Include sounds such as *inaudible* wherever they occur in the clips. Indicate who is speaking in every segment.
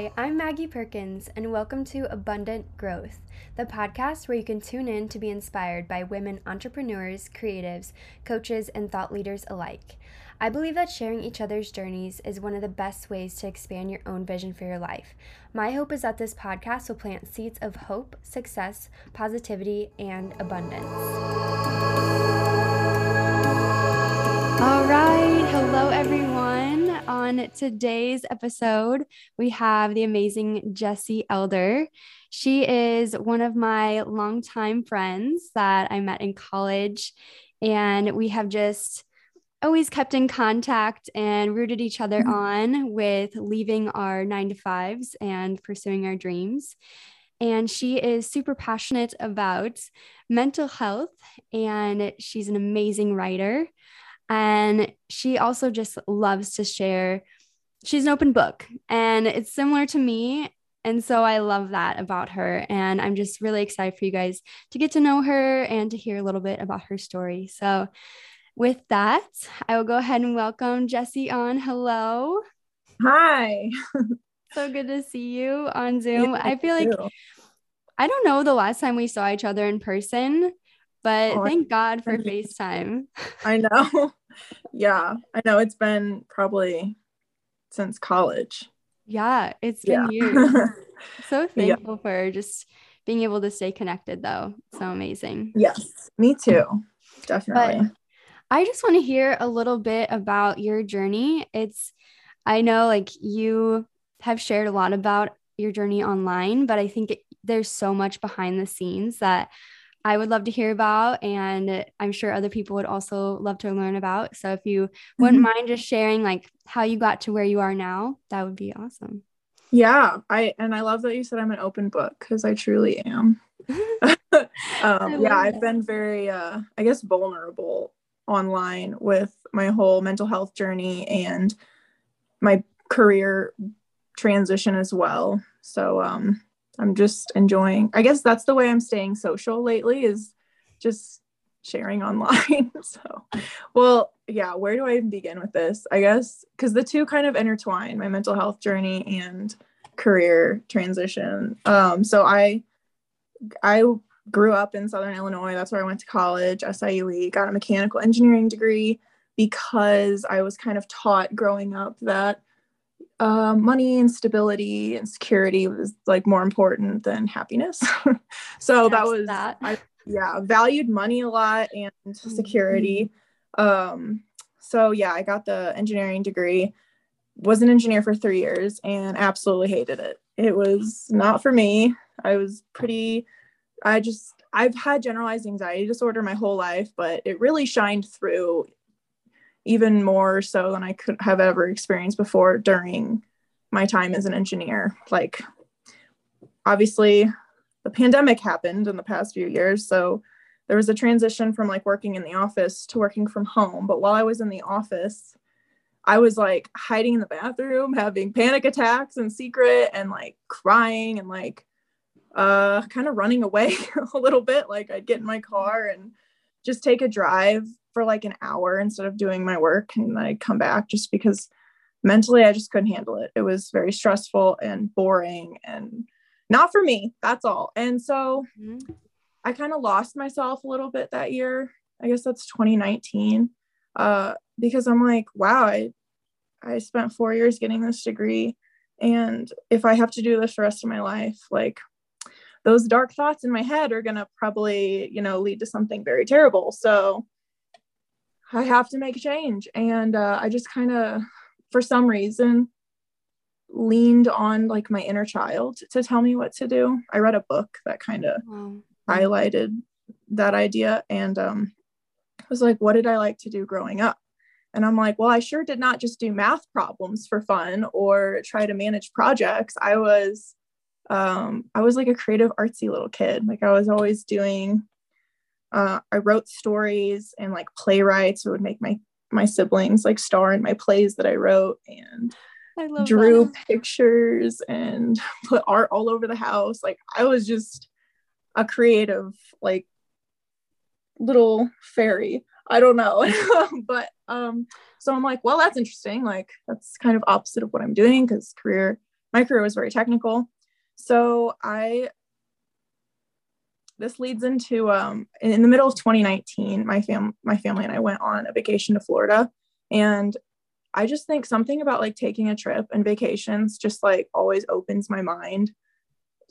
Speaker 1: Hi, I'm Maggie Perkins, and welcome to Abundant Growth, the podcast where you can tune in to be inspired by women entrepreneurs, creatives, coaches, and thought leaders alike. I believe that sharing each other's journeys is one of the best ways to expand your own vision for your life. My hope is that this podcast will plant seeds of hope, success, positivity, and abundance. All right. Hello, everyone. On today's episode, we have the amazing Jessi Elder. She is one of my longtime friends that I met in college, and we have just always kept in contact and rooted each other mm-hmm. on with leaving our nine to fives and pursuing our dreams. And she is super passionate about mental health and she's an amazing writer. And she also just loves to share. She's an open book and it's similar to me. And so I love that about her. And I'm just really excited for you guys to get to know her and to hear a little bit about her story. So, with that, I will go ahead and welcome Jessi on. Hello.
Speaker 2: Hi. *laughs*
Speaker 1: so good to see you on Zoom. Yeah, I feel like too. I don't know the last time we saw each other in person, but oh, thank God for FaceTime.
Speaker 2: I know. *laughs* Yeah, I know it's been probably since college.
Speaker 1: Yeah, it's been yeah. years. *laughs* so thankful yeah. for just being able to stay connected though. So amazing.
Speaker 2: Yes, me too. Definitely.
Speaker 1: But I just want to hear a little bit about your journey. It's, I know like you have shared a lot about your journey online, but I think it, there's so much behind the scenes that I would love to hear about. And I'm sure other people would also love to learn about. So if you mm-hmm. wouldn't mind just sharing like how you got to where you are now, that would be awesome.
Speaker 2: Yeah. I, and I love that you said I'm an open book because I truly am. *laughs* *laughs* um, I yeah, I've been very, uh, I guess, vulnerable online with my whole mental health journey and my career transition as well. So um, I'm just enjoying, I guess that's the way I'm staying social lately is just sharing online. *laughs* so, well, yeah, where do I even begin with this? I guess because the two kind of intertwine my mental health journey and career transition. Um, so I, I grew up in Southern Illinois. That's where I went to college, SIUE, got a mechanical engineering degree because I was kind of taught growing up that uh, money and stability and security was like more important than happiness. *laughs* so that was that. I, yeah, valued money a lot and security. Mm-hmm. Um, so yeah, I got the engineering degree. Was an engineer for three years and absolutely hated it. It was not for me. I was pretty I just I've had generalized anxiety disorder my whole life, but it really shined through even more so than I could have ever experienced before during my time as an engineer. Like obviously the pandemic happened in the past few years, so there was a transition from like working in the office to working from home, but while I was in the office, I was like hiding in the bathroom, having panic attacks in secret and like crying and like uh, kind of running away *laughs* a little bit. Like I'd get in my car and just take a drive for like an hour instead of doing my work and then I'd come back just because mentally I just couldn't handle it. It was very stressful and boring and not for me. That's all. And so mm-hmm. I kind of lost myself a little bit that year. I guess that's 2019. Uh, because I'm like, wow, I I spent four years getting this degree. And if I have to do this the rest of my life, like those dark thoughts in my head are going to probably, you know, lead to something very terrible. So I have to make a change. And uh, I just kind of, for some reason, leaned on like my inner child to tell me what to do. I read a book that kind of wow. highlighted that idea. And um, I was like, what did I like to do growing up? And I'm like, well, I sure did not just do math problems for fun or try to manage projects. I was um, I was like a creative, artsy little kid. Like I was always doing. Uh, I wrote stories and like playwrights would make my my siblings like star in my plays that I wrote and I drew that. pictures and *laughs* put art all over the house. Like I was just a creative like little fairy. I don't know. *laughs* but um so I'm like, well, that's interesting. Like that's kind of opposite of what I'm doing because career my career was very technical. So I this leads into um, in the middle of 2019 my fam my family and i went on a vacation to florida. And i just think something about like taking a trip and vacations just like always opens my mind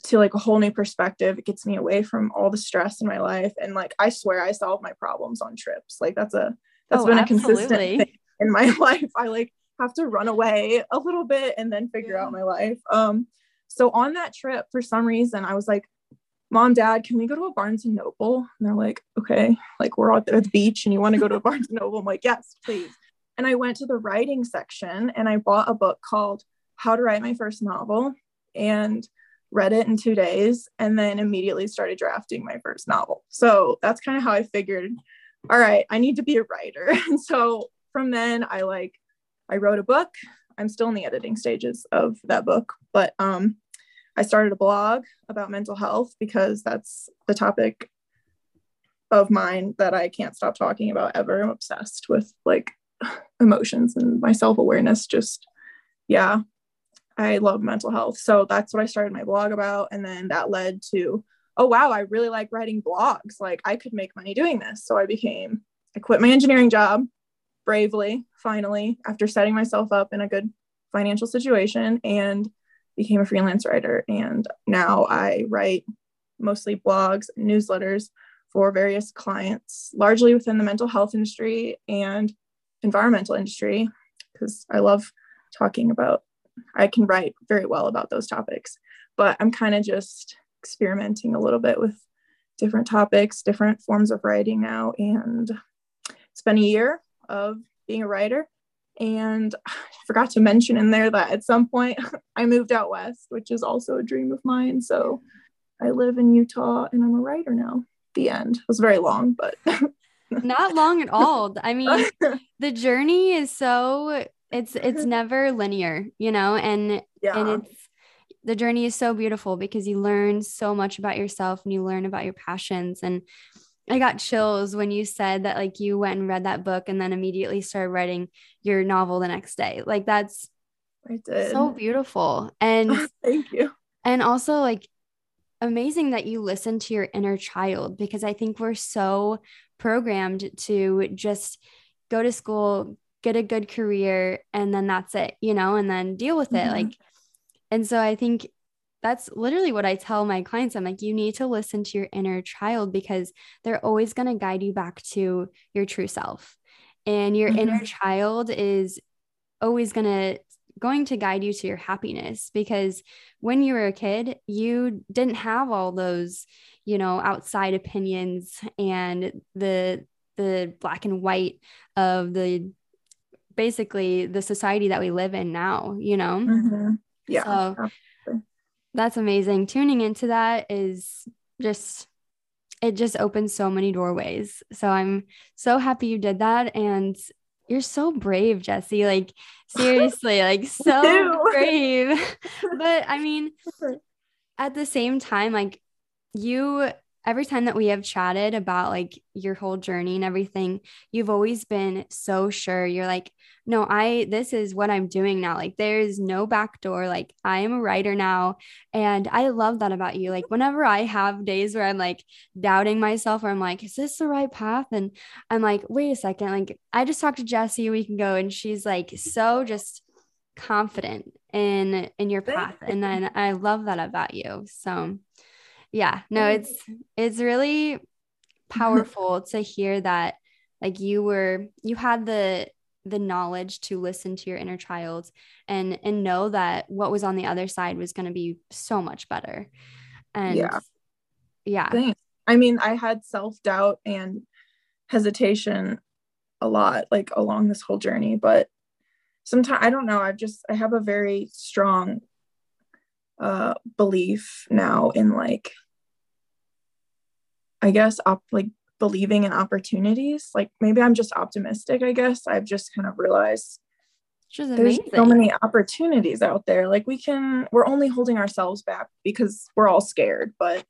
Speaker 2: to like a whole new perspective. It gets me away from all the stress in my life. And like i swear i solve my problems on trips. Like that's a that's oh, been a absolutely. consistent thing in my *laughs* life. I like have to run away a little bit and then figure yeah. out my life. Um so on that trip for some reason i was like mom, dad, can we go to a Barnes and Noble? And they're like, okay, like we're out there at the beach and you want to go to a Barnes and Noble? I'm like, yes, please. And I went to the writing section and I bought a book called How to Write My First Novel and read it in two days and then immediately started drafting my first novel. So that's kind of how I figured, all right, I need to be a writer. *laughs* And so from then I like, I wrote a book. I'm still in the editing stages of that book, but um, I started a blog about mental health because that's the topic of mine that I can't stop talking about ever. I'm obsessed with like *sighs* emotions and my self awareness. Just, yeah, I love mental health. So that's what I started my blog about. And then that led to, oh, wow, I really like writing blogs. Like I could make money doing this. So I became, I quit my engineering job bravely, finally, after setting myself up in a good financial situation and became a freelance writer and now I write mostly blogs, newsletters for various clients, largely within the mental health industry and environmental industry, because I love talking about, I can write very well about those topics. But I'm kind of just experimenting a little bit with different topics, different forms of writing now. And it's been a year of being a writer. And *sighs* I forgot to mention in there that at some point *laughs* I moved out west, which is also a dream of mine. So I live in Utah and I'm a writer now. The end. It was very long, but *laughs*
Speaker 1: not long at all. I *laughs* mean, the journey is so it's it's never linear, you know, and yeah. and it's the journey is so beautiful because you learn so much about yourself and you learn about your passions and I got chills when you said that like you went and read that book and then immediately started writing your novel the next day. Like that's
Speaker 2: I did.
Speaker 1: so beautiful. And *laughs*
Speaker 2: thank you.
Speaker 1: And also like amazing that you listen to your inner child because I think we're so programmed to just go to school, get a good career, and then that's it, you know, and then deal with it. Mm-hmm. Like, and so I think that's literally what I tell my clients. I'm like, you need to listen to your inner child because they're always going to guide you back to your true self. And your mm-hmm. inner child is always going to going to guide you to your happiness because when you were a kid, you didn't have all those, you know, outside opinions and the the black and white of the basically the society that we live in now, you know.
Speaker 2: Mm-hmm. Yeah.
Speaker 1: So that's amazing. Tuning into that is just it just opens so many doorways. So I'm so happy you did that and you're so brave, Jessi. Like seriously, like *laughs* so brave. *laughs* but I mean *laughs* at the same time like you every time that we have chatted about like your whole journey and everything, you've always been so sure. You're like, no, I, this is what I'm doing now. Like, there's no back door. Like, I am a writer now. And I love that about you. Like, whenever I have days where I'm like doubting myself, or I'm like, is this the right path? And I'm like, wait a second. Like, I just talked to Jessi a week ago, and she's like, so just confident in in your path and then i love that about you so yeah no it's it's really *laughs* powerful to hear that like you were you had the the knowledge to listen to your inner child and and know that what was on the other side was going to be so much better. And yeah. yeah.
Speaker 2: Thanks. i mean i had self-doubt and hesitation a lot like along this whole journey but sometimes i don't know i've just i have a very strong uh belief now in like i guess op- like believing in opportunities. Like maybe i'm just optimistic i guess. I've just kind of realized there's so many opportunities out there. Like we can we're only holding ourselves back because we're all scared but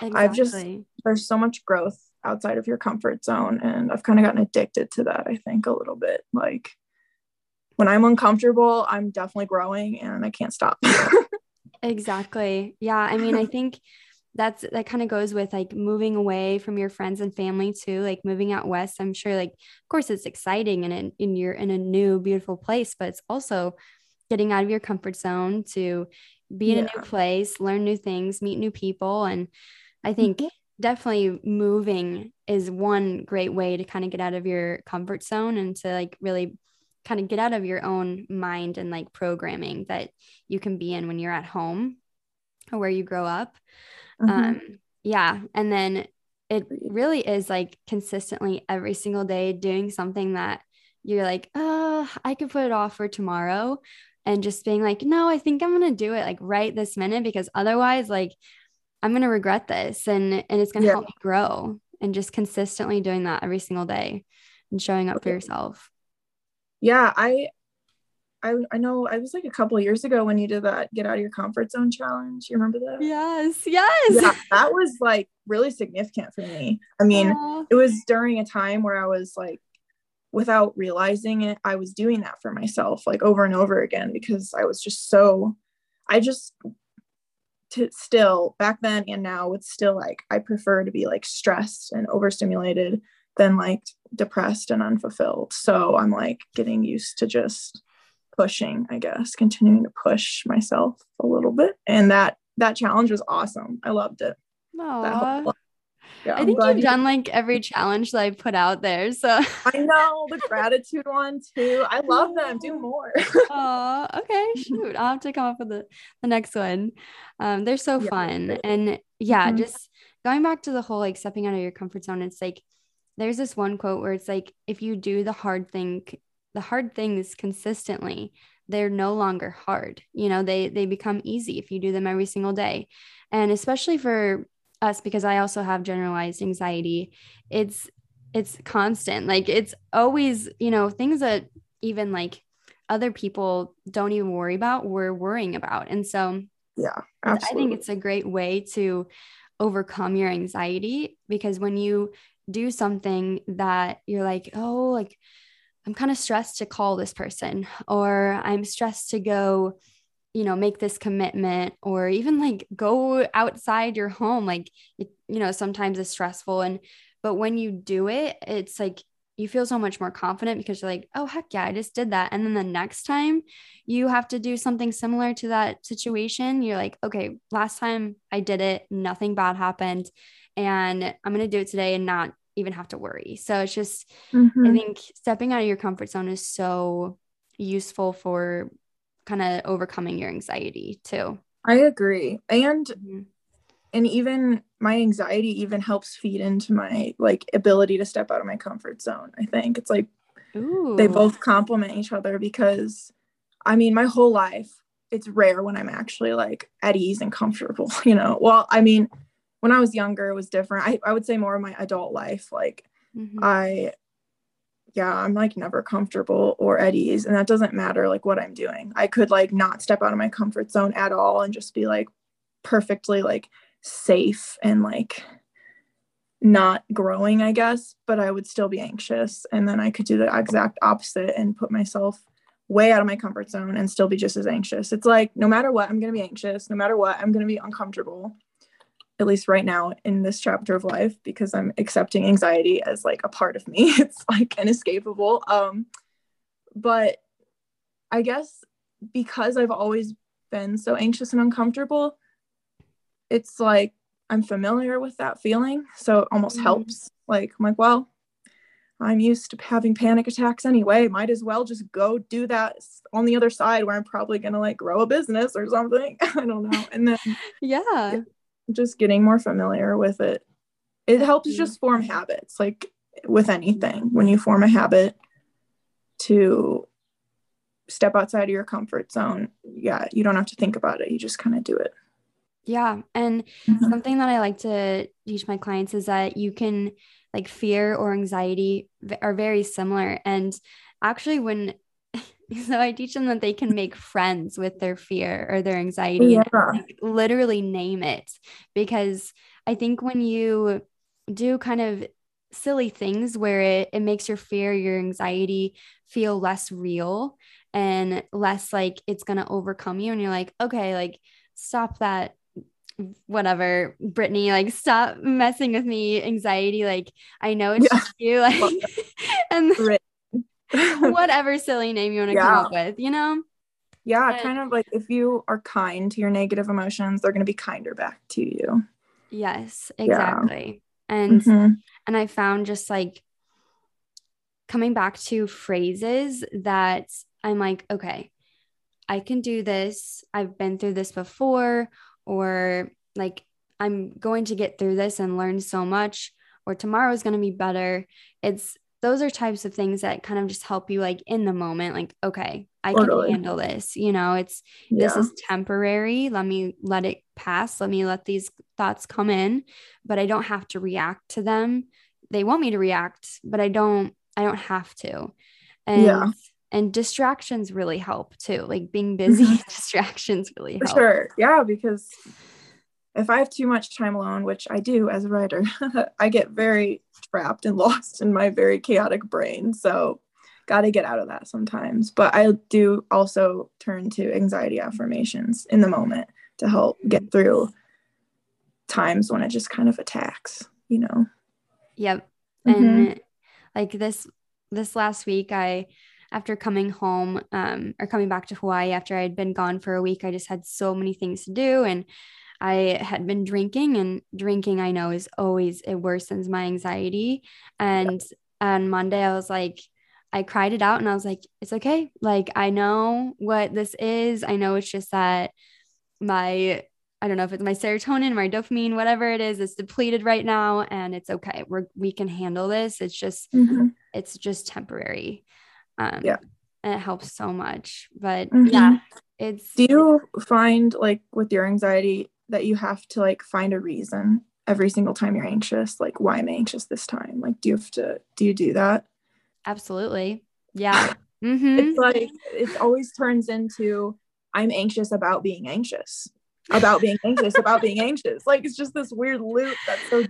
Speaker 2: exactly. i've just there's so much growth outside of your comfort zone and i've kind of gotten addicted to that i think a little bit. Like when I'm uncomfortable, I'm definitely growing and I can't stop. *laughs*
Speaker 1: exactly. Yeah. I mean, I think that's that kind of goes with like moving away from your friends and family too like moving out west i'm sure like of course it's exciting and in, in you're in a new beautiful place but it's also getting out of your comfort zone to be in yeah. a new place learn new things meet new people and i think mm-hmm. definitely moving is one great way to kind of get out of your comfort zone and to like really kind of get out of your own mind and like programming that you can be in when you're at home or where you grow up Mm-hmm. Um, yeah. And then it really is like consistently every single day doing something that you're like, oh, I could put it off for tomorrow. And just being like, no, I think I'm going to do it like right this minute because otherwise, like, I'm going to regret this and, and it's going to yeah. help me grow. And just consistently doing that every single day and showing up okay. for yourself.
Speaker 2: Yeah. I, I, I know I was like a couple years ago when you did that get out of your comfort zone challenge. You remember that?
Speaker 1: Yes, yes.
Speaker 2: Yeah, that was like really significant for me. I mean, Aww. it was during a time where I was like, without realizing it, I was doing that for myself like over and over again because I was just so, I just, to still back then and now, it's still like I prefer to be like stressed and overstimulated than like depressed and unfulfilled. So I'm like getting used to just pushing, I guess, continuing to push myself a little bit. And that that challenge was awesome. I loved it.
Speaker 1: Yeah, I think you've you- done like every challenge that I put out there. So
Speaker 2: I know the gratitude one too. I love them. Do more.
Speaker 1: oh, okay. Shoot. I'll have to come up with the, the next one. Um, they're so yeah. fun. And yeah, mm-hmm. just going back to the whole like stepping out of your comfort zone, it's like there's this one quote where it's like if you do the hard thing the hard things consistently they're no longer hard. You know they they become easy if you do them every single day. And especially for us because i also have generalized anxiety it's it's constant. Like it's always you know things that even like other people don't even worry about we're worrying about. And so
Speaker 2: yeah
Speaker 1: absolutely. i think it's a great way to overcome your anxiety because when you do something that you're like oh like I'm kind of stressed to call this person, or I'm stressed to go, you know, make this commitment, or even like go outside your home. Like, it, you know, sometimes it's stressful. And, but when you do it, it's like you feel so much more confident because you're like, oh, heck yeah, I just did that. And then the next time you have to do something similar to that situation, you're like, okay, last time I did it, nothing bad happened. And I'm going to do it today and not even have to worry. So it's just, mm-hmm. I think stepping out of your comfort zone is so useful for kind of overcoming your anxiety too.
Speaker 2: I agree. And, mm-hmm. and even my anxiety even helps feed into my like ability to step out of my comfort zone. I think it's like Ooh. they both complement each other because I mean, my whole life, it's rare when I'm actually like at ease and comfortable, *laughs* you know. Well, I mean, when I was younger, it was different. I, I would say more of my adult life. Like mm-hmm. I, yeah, I'm like never comfortable or at ease. And that doesn't matter like what I'm doing. I could like not step out of my comfort zone at all and just be like perfectly like safe and like not growing, I guess, but I would still be anxious. And then I could do the exact opposite and put myself way out of my comfort zone and still be just as anxious. It's like no matter what, I'm going to be anxious. No matter what, I'm going to be uncomfortable at least right now in this chapter of life because i'm accepting anxiety as like a part of me. *laughs* It's like inescapable. Um but i guess because i've always been so anxious and uncomfortable it's like i'm familiar with that feeling so it almost mm-hmm. helps. Like i'm like well i'm used to having panic attacks anyway. Might as well just go do that on the other side where i'm probably going to like grow a business or something. *laughs* I don't know. And then *laughs*
Speaker 1: yeah
Speaker 2: just getting more familiar with it. It helps just form habits like with anything. When you form a habit to step outside of your comfort zone yeah you don't have to think about it. You just kind of do it.
Speaker 1: Yeah and mm-hmm. something that i like to teach my clients is that you can like fear or anxiety are very similar. And actually when *laughs* so I teach them that they can make friends with their fear or their anxiety yeah. and like, literally name it because I think when you do kind of silly things where it, it makes your fear, your anxiety feel less real and less like it's going to overcome you and you're like okay like stop that whatever brittany like stop messing with me anxiety like i know it's yeah. just you *laughs* like *laughs* and *laughs* whatever silly name you want to yeah. come up with you know
Speaker 2: yeah but, kind of like if you are kind to your negative emotions they're going to be kinder back to you
Speaker 1: yes exactly yeah. and mm-hmm. and i found just like coming back to phrases that i'm like okay i can do this i've been through this before or like I'm going to get through this and learn so much or tomorrow is going to be better. It's those are types of things that kind of just help you like in the moment like okay, I totally. can handle this. You know, it's yeah. this is temporary. Let me let it pass. Let me let these thoughts come in, but I don't have to react to them. They want me to react, but I don't I don't have to. And yeah and distractions really help too like being *laughs* busy distractions really help.
Speaker 2: For sure yeah because if i have too much time alone which i do as a writer *laughs* i get very trapped and *laughs* lost in my very chaotic brain so got to get out of that sometimes but i do also turn to anxiety affirmations in the moment to help get through times when it just kind of attacks you know
Speaker 1: yep mm-hmm. and like this this last week i after coming home um, or coming back to Hawaii after I had been gone for a week, I just had so many things to do. And I had been drinking, and drinking, I know, is always, it worsens my anxiety. And on Monday, I was like, I cried it out and I was like, it's okay. Like, I know what this is. I know it's just that my I don't know if it's my serotonin, my dopamine, whatever it is, it's depleted right now, and it's okay. We're we can handle this. It's just mm-hmm. it's just temporary. Um, yeah. And it helps so much. But mm-hmm. yeah, it's.
Speaker 2: Do you find like with your anxiety that you have to like find a reason every single time you're anxious? Like, why am I anxious this time? Like, do you have to, do you do that?
Speaker 1: Absolutely. Yeah. Mm-hmm.
Speaker 2: It's like, it always turns into, I'm anxious about being anxious, about being anxious, about being anxious. Like, it's just this weird loop that's so,
Speaker 1: yeah.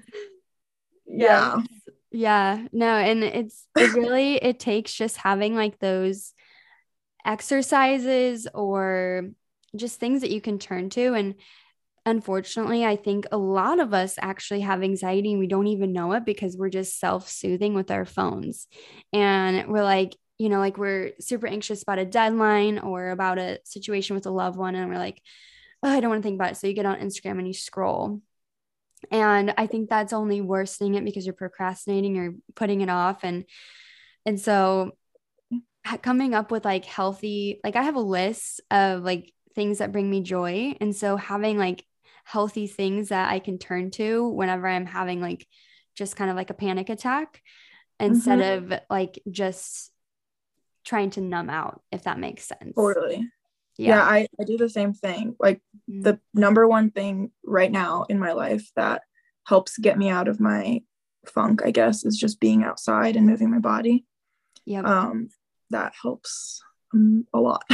Speaker 1: *laughs* yeah yeah, no, and it's it really it takes just having like those exercises or just things that you can turn to and unfortunately i think a lot of us actually have anxiety and we don't even know it because we're just self-soothing with our phones. And we're like you know like we're super anxious about a deadline or about a situation with a loved one and we're like oh, i don't want to think about it. So you get on instagram and you scroll. And i think that's only worsening it because you're procrastinating or putting it off. And and so coming up with like healthy like i have a list of like things that bring me joy. And so having like healthy things that i can turn to whenever i'm having like just kind of like a panic attack instead mm-hmm. of like just trying to numb out if that makes sense.
Speaker 2: Totally. Yeah, yeah I, I do the same thing. Like mm-hmm. the number one thing right now in my life that helps get me out of my funk i guess is just being outside and moving my body. Yeah um that helps um, a lot.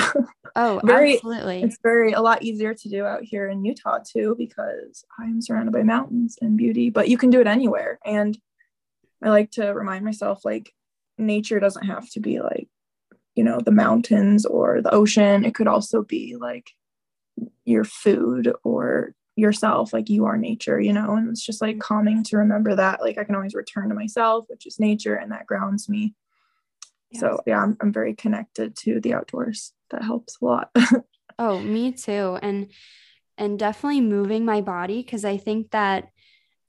Speaker 1: Oh *laughs* very, absolutely.
Speaker 2: it's very a lot easier to do out here in utah too because i'm surrounded by mountains and beauty but you can do it anywhere. And i like to remind myself like nature doesn't have to be like you know the mountains or the ocean. It could also be like your food or yourself like you are nature you know? And it's just like calming to remember that. Like i can always return to myself which is nature and that grounds me yes. so yeah I'm, I'm very connected to the outdoors that helps a lot *laughs*
Speaker 1: oh me too and and definitely moving my body because i think that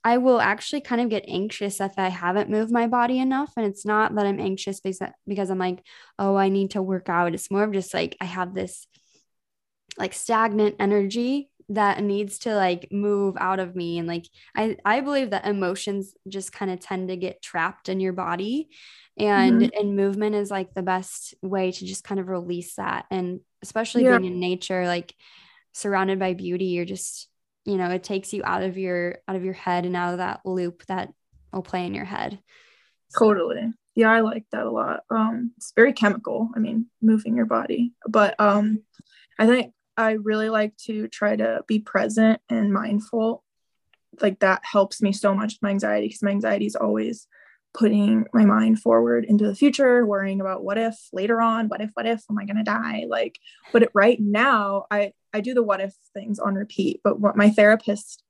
Speaker 1: I will actually kind of get anxious if I haven't moved my body enough. And it's not that I'm anxious because, because I'm like, oh, I need to work out. It's more of just like I have this like stagnant energy that needs to like move out of me. And like I, I believe that emotions just kind of tend to get trapped in your body. And mm-hmm. and movement is like the best way to just kind of release that. And especially yeah. being in nature, like surrounded by beauty, you're just you know it takes you out of your out of your head and out of that loop that will play in your head
Speaker 2: totally yeah i like that a lot um it's very chemical i mean moving your body but um i think i really like to try to be present and mindful like that helps me so much with my anxiety because my anxiety is always putting my mind forward into the future, worrying about what if later on, what if, what if, am I gonna die? Like, but right now, I I do the what if things on repeat. But what my therapist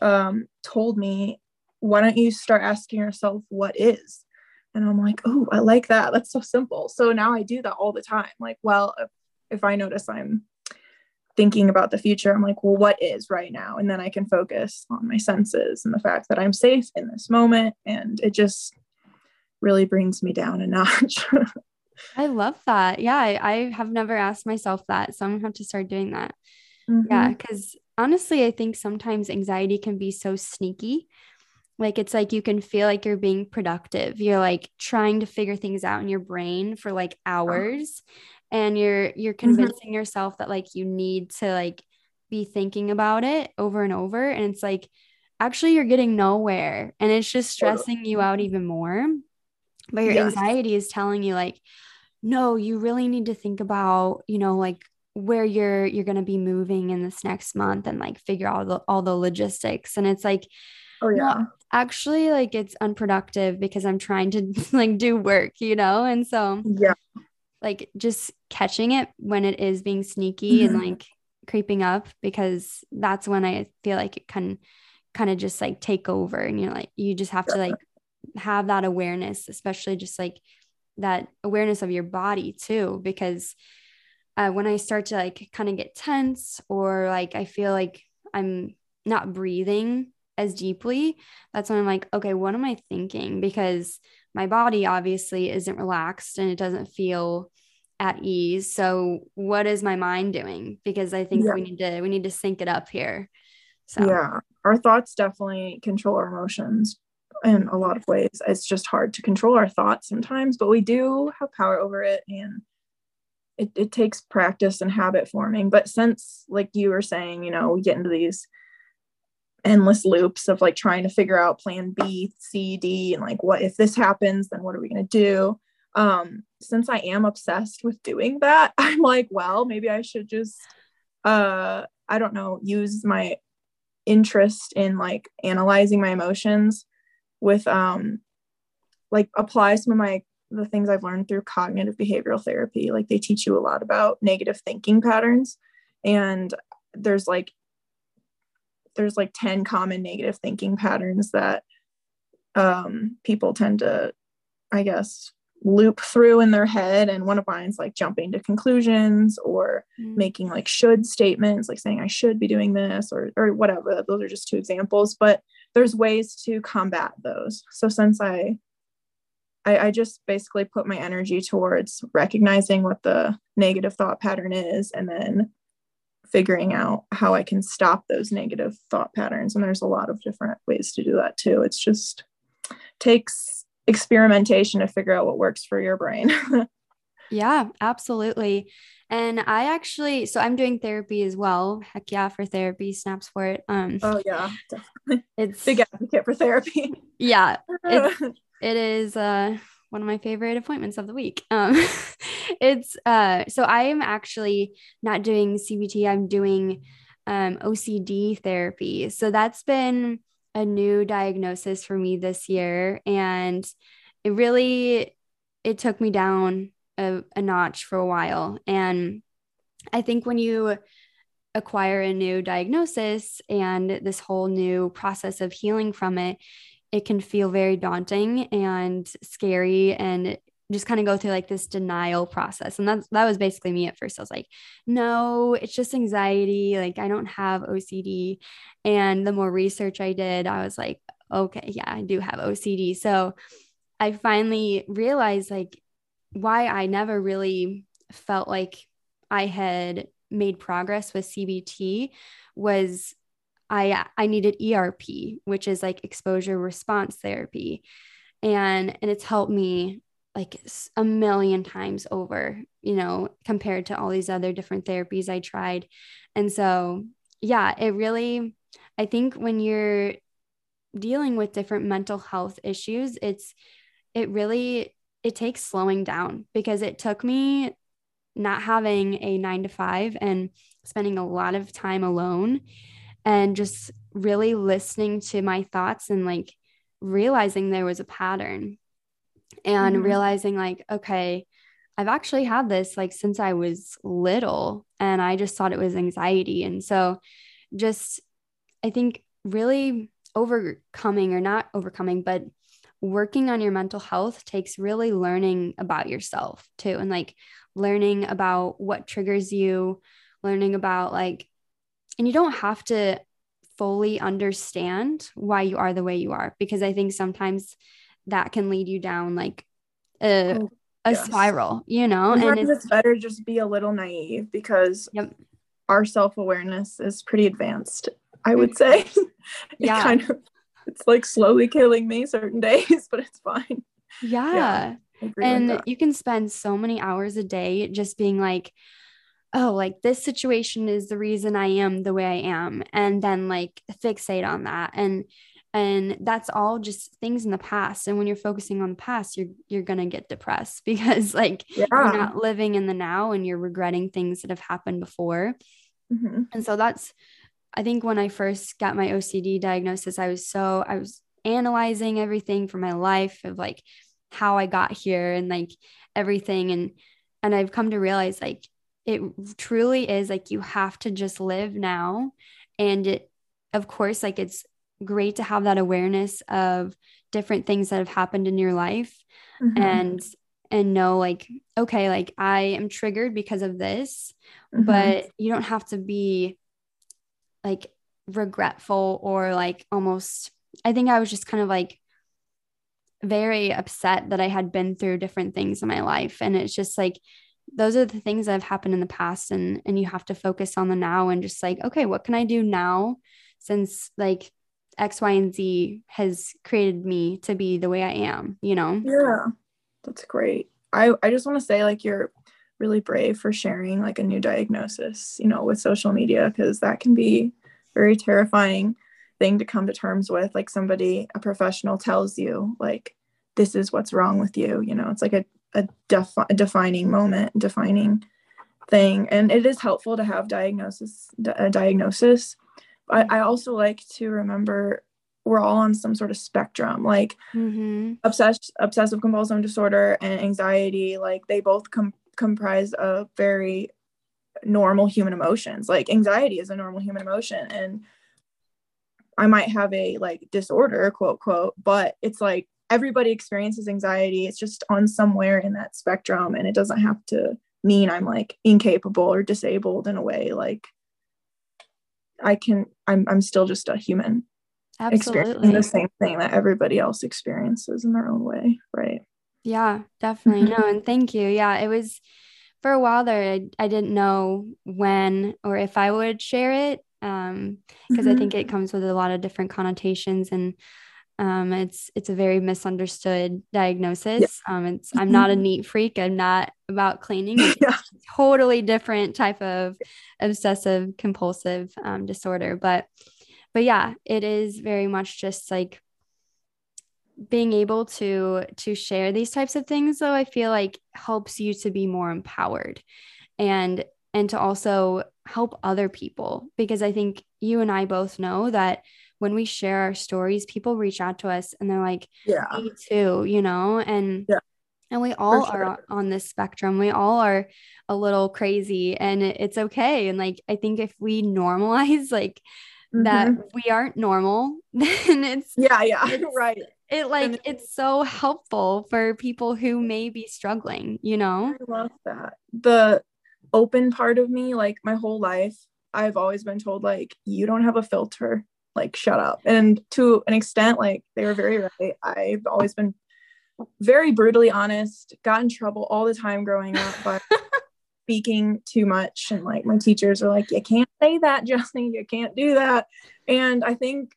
Speaker 2: um, told me, why don't you start asking yourself what is? And I'm like, oh, I like that. That's so simple. So now I do that all the time. Like, well, if, if I notice I'm thinking about the future, I'm like, well, what is right now? And then I can focus on my senses and the fact that I'm safe in this moment. And it just really brings me down a *laughs* notch.
Speaker 1: I love that. Yeah, I, I, have never asked myself that. So I'm gonna have to start doing that. Mm-hmm. Yeah, because honestly, I think sometimes anxiety can be so sneaky. Like it's like you can feel like you're being productive. You're like trying to figure things out in your brain for like hours and you're you're mm-hmm. convincing mm-hmm. yourself that like you need to like be thinking about it over and over and it's like actually you're getting nowhere and it's just stressing you out even more but your yes. anxiety is telling you like no you really need to think about you know like where you're you're going to be moving in this next month and like figure out all the, all the logistics and it's like
Speaker 2: oh yeah
Speaker 1: actually like it's unproductive because i'm trying to *laughs* like do work you know and so
Speaker 2: yeah
Speaker 1: like just catching it when it is being sneaky mm-hmm. and like creeping up because that's when I feel like it can kind of just like take over and you're like you just have to like have that awareness especially just like that awareness of your body too because uh, when I start to like kind of get tense or like I feel like I'm not breathing as deeply that's when I'm like okay what am I thinking because my body obviously isn't relaxed and it doesn't feel at ease. So what is my mind doing? Because i think yeah. we need to we need to sync it up here.
Speaker 2: So yeah our thoughts definitely control our emotions in a lot of ways. It's just hard to control our thoughts sometimes but we do have power over it and it, it takes practice and habit forming. But since like you were saying you know we get into these endless loops of like trying to figure out plan B, C, D, and like what if this happens, then what are we gonna do? Um, since I am obsessed with doing that, *laughs* I'm like, well, maybe I should just uh I don't know, use my interest in like analyzing my emotions with um like apply some of my the things I've learned through cognitive behavioral therapy. Like they teach you a lot about negative thinking patterns. And there's like there's like 10 common negative thinking patterns that um, people tend to, I guess, loop through in their head. And one of mine's like jumping to conclusions or mm. making like should statements, like saying I should be doing this or or whatever. Those are just two examples, but there's ways to combat those. So since I I, I just basically put my energy towards recognizing what the negative thought pattern is and then figuring out how I can stop those negative thought patterns. And there's a lot of different ways to do that too. It's just takes experimentation to figure out what works for your brain. *laughs*
Speaker 1: yeah, absolutely. And I actually, so I'm doing therapy as well. Heck yeah, for therapy, snaps for it. Um,
Speaker 2: oh yeah, definitely. It's big advocate for therapy.
Speaker 1: Yeah, it *laughs* is. Uh, one of my favorite appointments of the week. Um, *laughs* it's uh, so I am actually not doing CBT. I'm doing um, OCD therapy. So that's been a new diagnosis for me this year, and it really it took me down a, a notch for a while. And I think when you acquire a new diagnosis and this whole new process of healing from it, it can feel very daunting and scary and just kind of go through like this denial process. And that's that was basically me at first. I was like, no, it's just anxiety. Like I don't have OCD. And the more research I did, I was like, okay, yeah, I do have OCD. So I finally realized like why I never really felt like I had made progress with CBT was I uh, I needed ERP, which is like exposure response therapy. And and it's helped me like a million times over, you know, compared to all these other different therapies I tried. And so, yeah, it really I think when you're dealing with different mental health issues, it's it really it takes slowing down because it took me not having a 9 to 5 and spending a lot of time alone and just really listening to my thoughts and like realizing there was a pattern and mm-hmm. realizing like okay I've actually had this like since I was little and I just thought it was anxiety. And so just I think really overcoming or not overcoming, but working on your mental health takes really learning about yourself too and like learning about what triggers you, learning about like and you don't have to fully understand why you are the way you are because I think sometimes that can lead you down like a, oh, a yes. spiral, you know.
Speaker 2: Sometimes and it's, it's, better just be a little naive because yep. our self awareness is pretty advanced. I would mm-hmm. say. *laughs* yeah. kind of it's like slowly killing me certain *laughs* days, but it's fine.
Speaker 1: Yeah. yeah and you can spend so many hours a day just being like, oh, like this situation is the reason I am the way I am. And then like fixate on that. And and that's all just things in the past and when you're focusing on the past you're you're going to get depressed *laughs* because like yeah. you're not living in the now and you're regretting things that have happened before mm-hmm. and so that's i think when i first got my ocd diagnosis i was so i was analyzing everything for my life of like how i got here and like everything and and i've come to realize like it truly is like you have to just live now and it of course like it's great to have that awareness of different things that have happened in your life mm-hmm. and and know like okay like i am triggered because of this mm-hmm. but you don't have to be like regretful or like almost i think i was just kind of like very upset that i had been through different things in my life and it's just like those are the things that have happened in the past and and you have to focus on the now and just like okay what can i do now since like X, Y, and Z has created me to be the way I am, you know?
Speaker 2: Yeah, that's great. I, I just want to say, like, you're really brave for sharing like a new diagnosis, you know, with social media, because that can be very terrifying thing to come to terms with. Like, somebody, a professional tells you, like, this is what's wrong with you, you know, it's like a, a, defi- defining moment, defining thing. And it is helpful to have diagnosis, a diagnosis I, I also like to remember we're all on some sort of spectrum like mm-hmm. obsessed obsessive compulsive disorder and anxiety like they both com- comprise of very normal human emotions like anxiety is a normal human emotion and i might have a like disorder quote quote but it's like everybody experiences anxiety it's just on somewhere in that spectrum and it doesn't have to mean i'm like incapable or disabled in a way like I can I'm I'm still just a human experiencing the same thing that everybody else experiences in their own way, right?
Speaker 1: Yeah, definitely. Mm-hmm. No, and thank you. Yeah, it was for a while there I, I didn't know when or if I would share it um because mm-hmm. I think it comes with a lot of different connotations and um, it's it's a very misunderstood diagnosis. Yeah. Um, it's I'm not a mm-hmm. neat freak. I'm not about cleaning. yeah. totally different type of obsessive compulsive um, disorder. But but yeah, it is very much just like being able to to share these types of things. Though I feel like helps you to be more empowered, and and to also help other people because I think you and I both know that when we share our stories, people reach out to us and they're like, yeah, me too, you know, and yeah. And we all sure. are on this spectrum. We all are a little crazy and it's okay. And like, I think if we normalize *laughs* like mm-hmm. that we aren't normal, *laughs* then it's,
Speaker 2: yeah, yeah, *laughs* it's, right.
Speaker 1: It like, it's so helpful for people who may be struggling, you know?
Speaker 2: I love that. The open part of me, like my whole life, I've always been told, like, you don't have a filter like shut up. And to an extent like they were very right. I've always been very brutally honest got in trouble all the time growing up by *laughs* speaking too much. And like my teachers are like you can't say that Justin you can't do that. And i think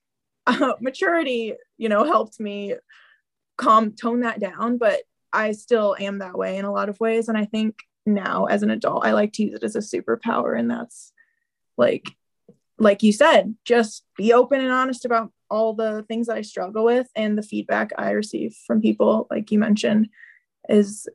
Speaker 2: uh, maturity you know helped me calm tone that down but i still am that way in a lot of ways. And i think now as an adult i like to use it as a superpower. And that's like like you said, just be open and honest about all the things that I struggle with and the feedback I receive from people, like you mentioned, is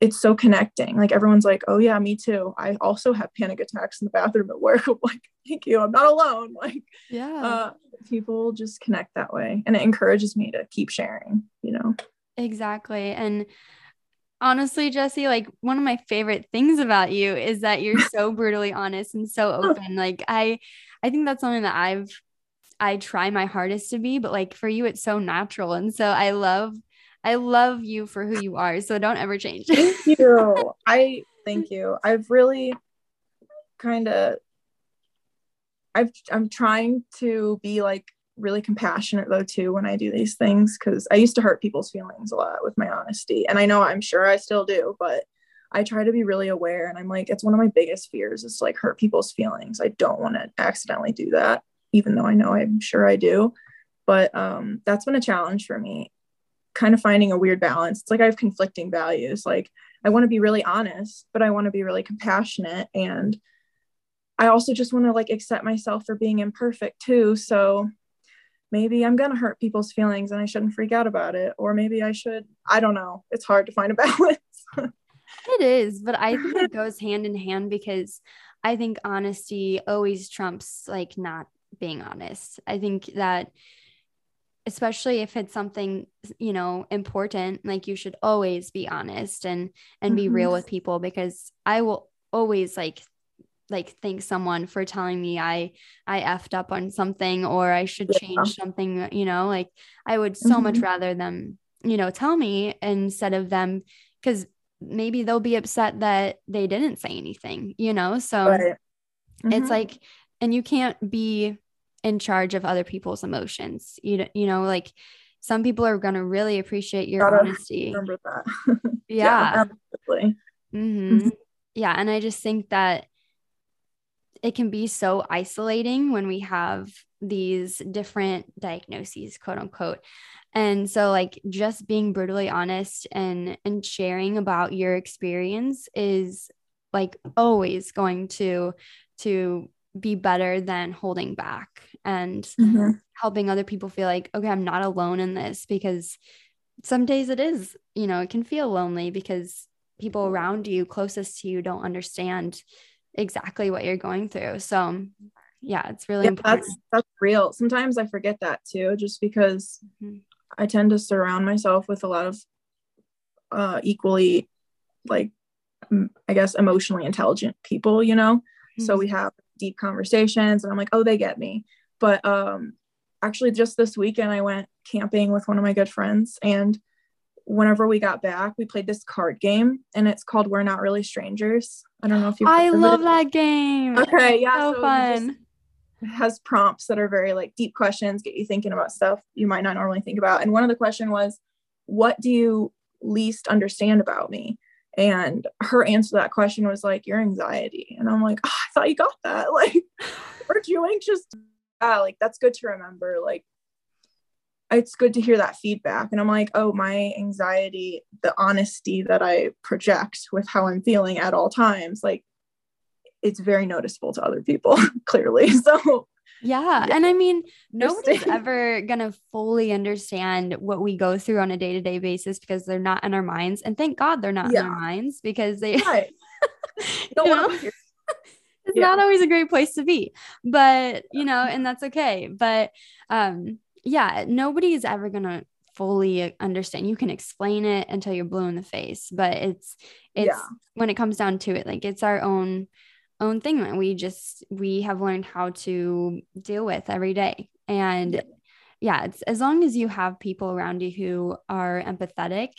Speaker 2: it's so connecting. Like everyone's like, oh yeah, me too. I also have panic attacks in the bathroom at work. *laughs* I'm like, thank you. I'm not alone. *laughs* Like,
Speaker 1: yeah. Uh,
Speaker 2: people just connect that way and it encourages me to keep sharing, you know.
Speaker 1: Exactly. And honestly, Jessi, like one of my favorite things about you is that you're *laughs* so brutally honest and so oh. open. Like I I think that's something that I've I try my hardest to be, but like for you it's so natural. And so I love I love you for who you are. So don't ever change.
Speaker 2: thank *laughs* you. I thank you. I've really kind of I've I'm trying to be like really compassionate though too when I do these things because I used to hurt people's feelings a lot with my honesty. And I know I'm sure I still do, but I try to be really aware and I'm like, it's one of my biggest fears is to like hurt people's feelings. I don't want to accidentally do that, even though I know I'm sure I do. But um, that's been a challenge for me, kind of finding a weird balance. It's like I have conflicting values. Like I want to be really honest, but I want to be really compassionate. And I also just want to like accept myself for being imperfect too. So maybe I'm going to hurt people's feelings and I shouldn't freak out about it. Or maybe I should, I don't know. It's hard to find a *laughs* balance.
Speaker 1: it is, but I think it *laughs* goes hand in hand because I think honesty always trumps like not being honest. I think that especially if it's something you know important like you should always be honest and and mm-hmm. be real mm-hmm. with people because i will always like like thank someone for telling me I I effed up on something or I should change yeah. something, you know, like I would so mm-hmm. much rather them, you know, tell me instead of them because maybe they'll be upset that they didn't say anything, you know? So right. mm-hmm. it's like, and you can't be in charge of other people's emotions. You, you know, like some people are going to really appreciate your Gotta honesty. Remember that. *laughs* yeah. yeah absolutely. Mm-hmm. Yeah. And I just think that it can be so isolating when we have these different diagnoses quote unquote and so like just being brutally honest and and sharing about your experience is like always going to to be better than holding back and mm-hmm. helping other people feel like okay i'm not alone in this because some days it is you know it can feel lonely because people around you closest to you don't understand exactly what you're going through. So yeah, it's really yeah, important.
Speaker 2: That's that's real. Sometimes I forget that too, just because mm-hmm. I tend to surround myself with a lot of uh equally like I guess emotionally intelligent people, you know. Mm-hmm. So we have deep conversations and I'm like, oh, they get me. But um actually just this weekend I went camping with one of my good friends and whenever we got back, we played this card game and it's called We're Not Really Strangers. I don't know if you
Speaker 1: I love it. that game.
Speaker 2: Okay, yeah. So, so fun. has prompts that are very like deep questions, get you thinking about stuff you might not normally think about. And one of the question was, what do you least understand about me? And her answer to that question was like, your anxiety. And I'm like, oh, I thought you got that. *laughs* Like, aren't you anxious? Yeah, like that's good to remember. Like it's good to hear that feedback. And I'm like, oh, my anxiety, the honesty that I project with how I'm feeling at all times, like it's very noticeable to other people, *laughs* clearly. *laughs* So,
Speaker 1: yeah. yeah. And I mean, nobody's ever going to fully understand what we go through on a day to day basis because they're not in our minds. And thank God they're not yeah. in our minds because they, right. *laughs* you know, it's yeah. not always a great place to be, but you know, and that's okay. But, um, yeah, nobody is ever going to fully understand. You can explain it until you're blue in the face, but it's it's yeah. when it comes down to it, like it's our own own thing that we just we have learned how to deal with every day. And yeah, yeah it's as long as you have people around you who are empathetic,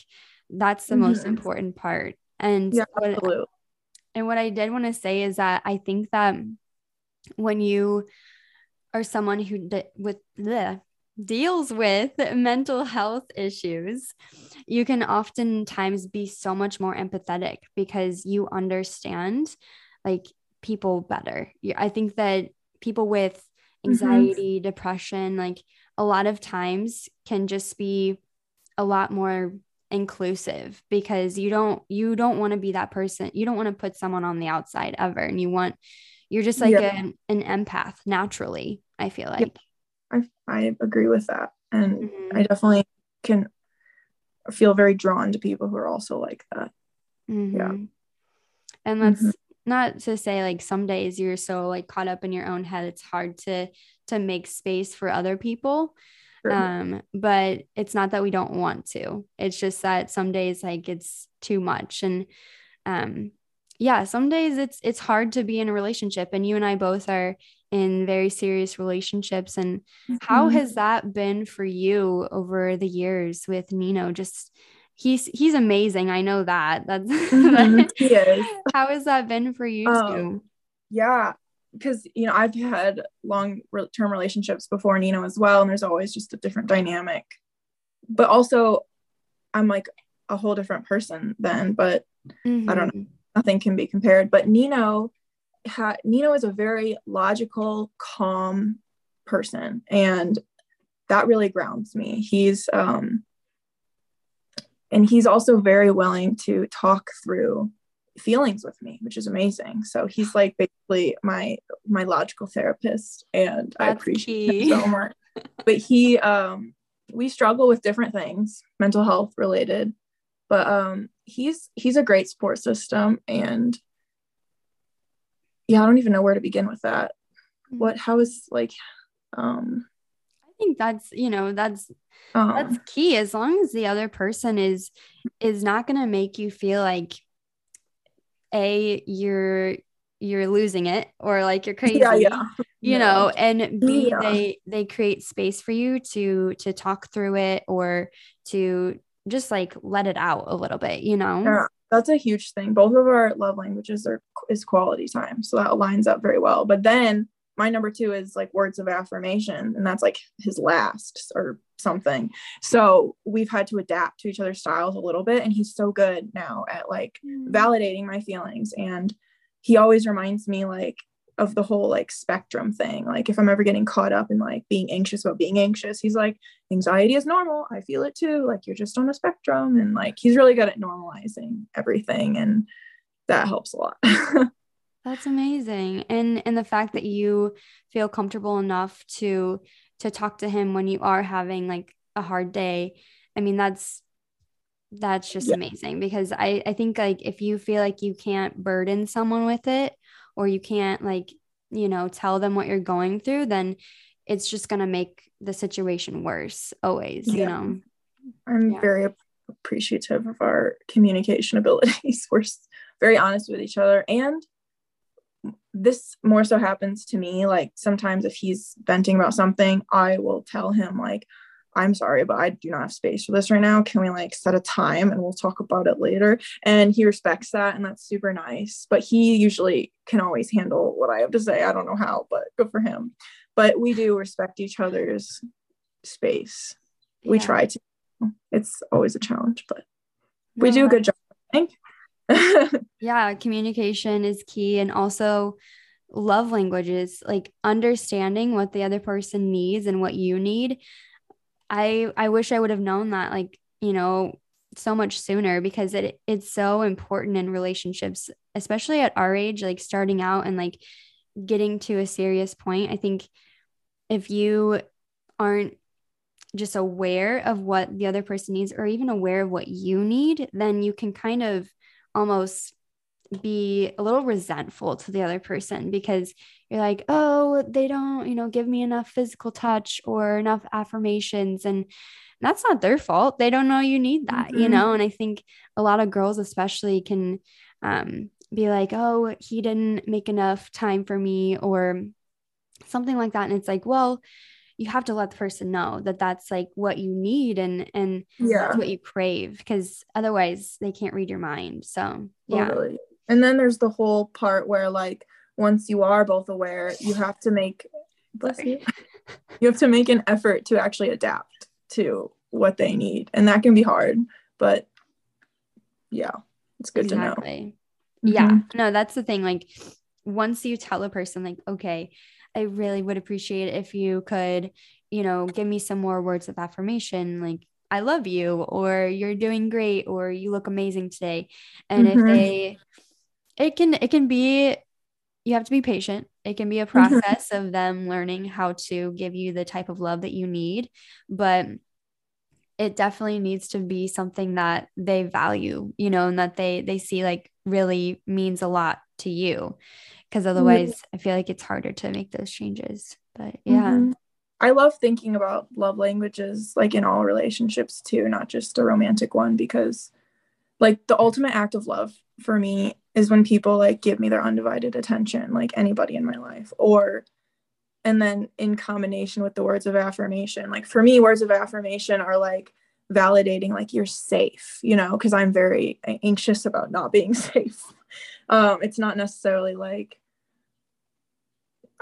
Speaker 1: that's the mm-hmm. most important part. And yeah, what, and what I did want to say is that I think that when you are someone who with the deals with mental health issues, you can oftentimes be so much more empathetic because you understand like people better. I think that people with mm-hmm. anxiety, mm-hmm. depression, like a lot of times can just be a lot more inclusive because you don't you don't want to be that person. You don't want to put someone on the outside ever and you want you're just like yeah. a, an empath naturally, I feel like. Yeah
Speaker 2: I, I agree with that. And mm-hmm. I definitely can feel very drawn to people who are also like that.
Speaker 1: Mm-hmm. Yeah. And that's, mm-hmm. not to say like some days you're so like caught up in your own head it's hard to to make space for other people sure. um but it's not that we don't want to it's just that some days like it's too much and um yeah some days it's it's hard to be in a relationship and you and I both are in very serious relationships and mm-hmm. how has that been for you over the years with Nino just he's he's amazing. I know that. That's mm-hmm. *laughs* he is. How has that been for you um, too?
Speaker 2: Yeah, because you know I've had long term relationships before Nino as well, and there's always just a different dynamic. But also, I'm like a whole different person then. But mm-hmm. I don't know. Mm-hmm. Nothing can be compared. But Nino, had Nino is a very logical, calm person, and that really grounds me. He's um and he's also very willing to talk through feelings with me which is amazing so he's *sighs* like basically my my logical therapist and That's i appreciate key. him so much *laughs* but he um we struggle with different things mental health related but um he's he's a great support system and yeah i don't even know where to begin with that mm. what how is like um
Speaker 1: i think that's you know that's um, That's key. As long as the other person is is not going to make you feel like a you're you're losing it or like you're crazy yeah, yeah. you yeah. know and b they they create space for you to to talk through it or to just like let it out a little bit you know
Speaker 2: yeah that's a huge thing. Both of our love languages are is quality time so that aligns up very well. But then my number two is like words of affirmation and that's like his last or something. So we've had to adapt to each other's styles a little bit and he's so good now at like mm. validating my feelings. And he always reminds me like of the whole like spectrum thing like if i'm ever getting caught up in like being anxious about being anxious he's like anxiety is normal i feel it too like you're just on a spectrum and like he's really good at normalizing everything and that helps a lot *laughs*
Speaker 1: That's amazing. And and the fact that you feel comfortable enough to to talk to him when you are having like a hard day. I mean, that's that's just yeah. amazing because I I think like if you feel like you can't burden someone with it or you can't like, you know, tell them what you're going through, then it's just going to make the situation worse always, yeah. you know.
Speaker 2: I'm yeah. very appreciative of our communication *laughs* abilities. We're very honest with each other and this more so happens to me like sometimes if he's venting about something i will tell him like i'm sorry but i do not have space for this right now. Can we like set a time and we'll talk about it later? And he respects that and that's super nice. But he usually can always handle what i have to say. I don't know how but good for him. But we do respect each other's space. Yeah. we try to. It's always a challenge but we do a good job i think. *laughs*
Speaker 1: Yeah, communication is key and also love languages, like understanding what the other person needs and what you need. I I wish I would have known that like, you know, so much sooner because it it's so important in relationships, especially at our age, like starting out and like getting to a serious point. I think if you aren't just aware of what the other person needs or even aware of what you need, then you can kind of almost be a little resentful to the other person because you're like, oh, they don't, you know, give me enough physical touch or enough affirmations. And that's not their fault. They don't know you need that, mm-hmm. you know? And I think a lot of girls, especially, can um, be like, oh, he didn't make enough time for me or something like that. And it's like, well, you have to let the person know that that's like what you need and and yeah. that's what you crave because otherwise they can't read your mind so yeah totally.
Speaker 2: And then there's the whole part where like once you are both aware you have to make bless *laughs* you you have to make an effort to actually adapt to what they need and that can be hard but yeah it's good exactly.
Speaker 1: to know yeah mm-hmm. no that's the thing like once you tell a person like okay I really would appreciate if you could, you know, give me some more words of affirmation like I love you or you're doing great or you look amazing today. And mm-hmm. if they it can it can be you have to be patient. It can be a mm-hmm. process mm-hmm. of them learning how to give you the type of love that you need, but it definitely needs to be something that they value, you know, and that they they see like really means a lot to you because otherwise mm-hmm. I feel like it's harder to make those changes. But yeah. Mm-hmm.
Speaker 2: I love thinking about love languages like in all relationships too, not just a romantic one because like the ultimate act of love for me is when people like give me their undivided attention like anybody in my life. Or and then in combination with the words of affirmation like for me words of affirmation are like validating like you're safe you know because i'm very anxious about not being *laughs* safe. Um it's not necessarily like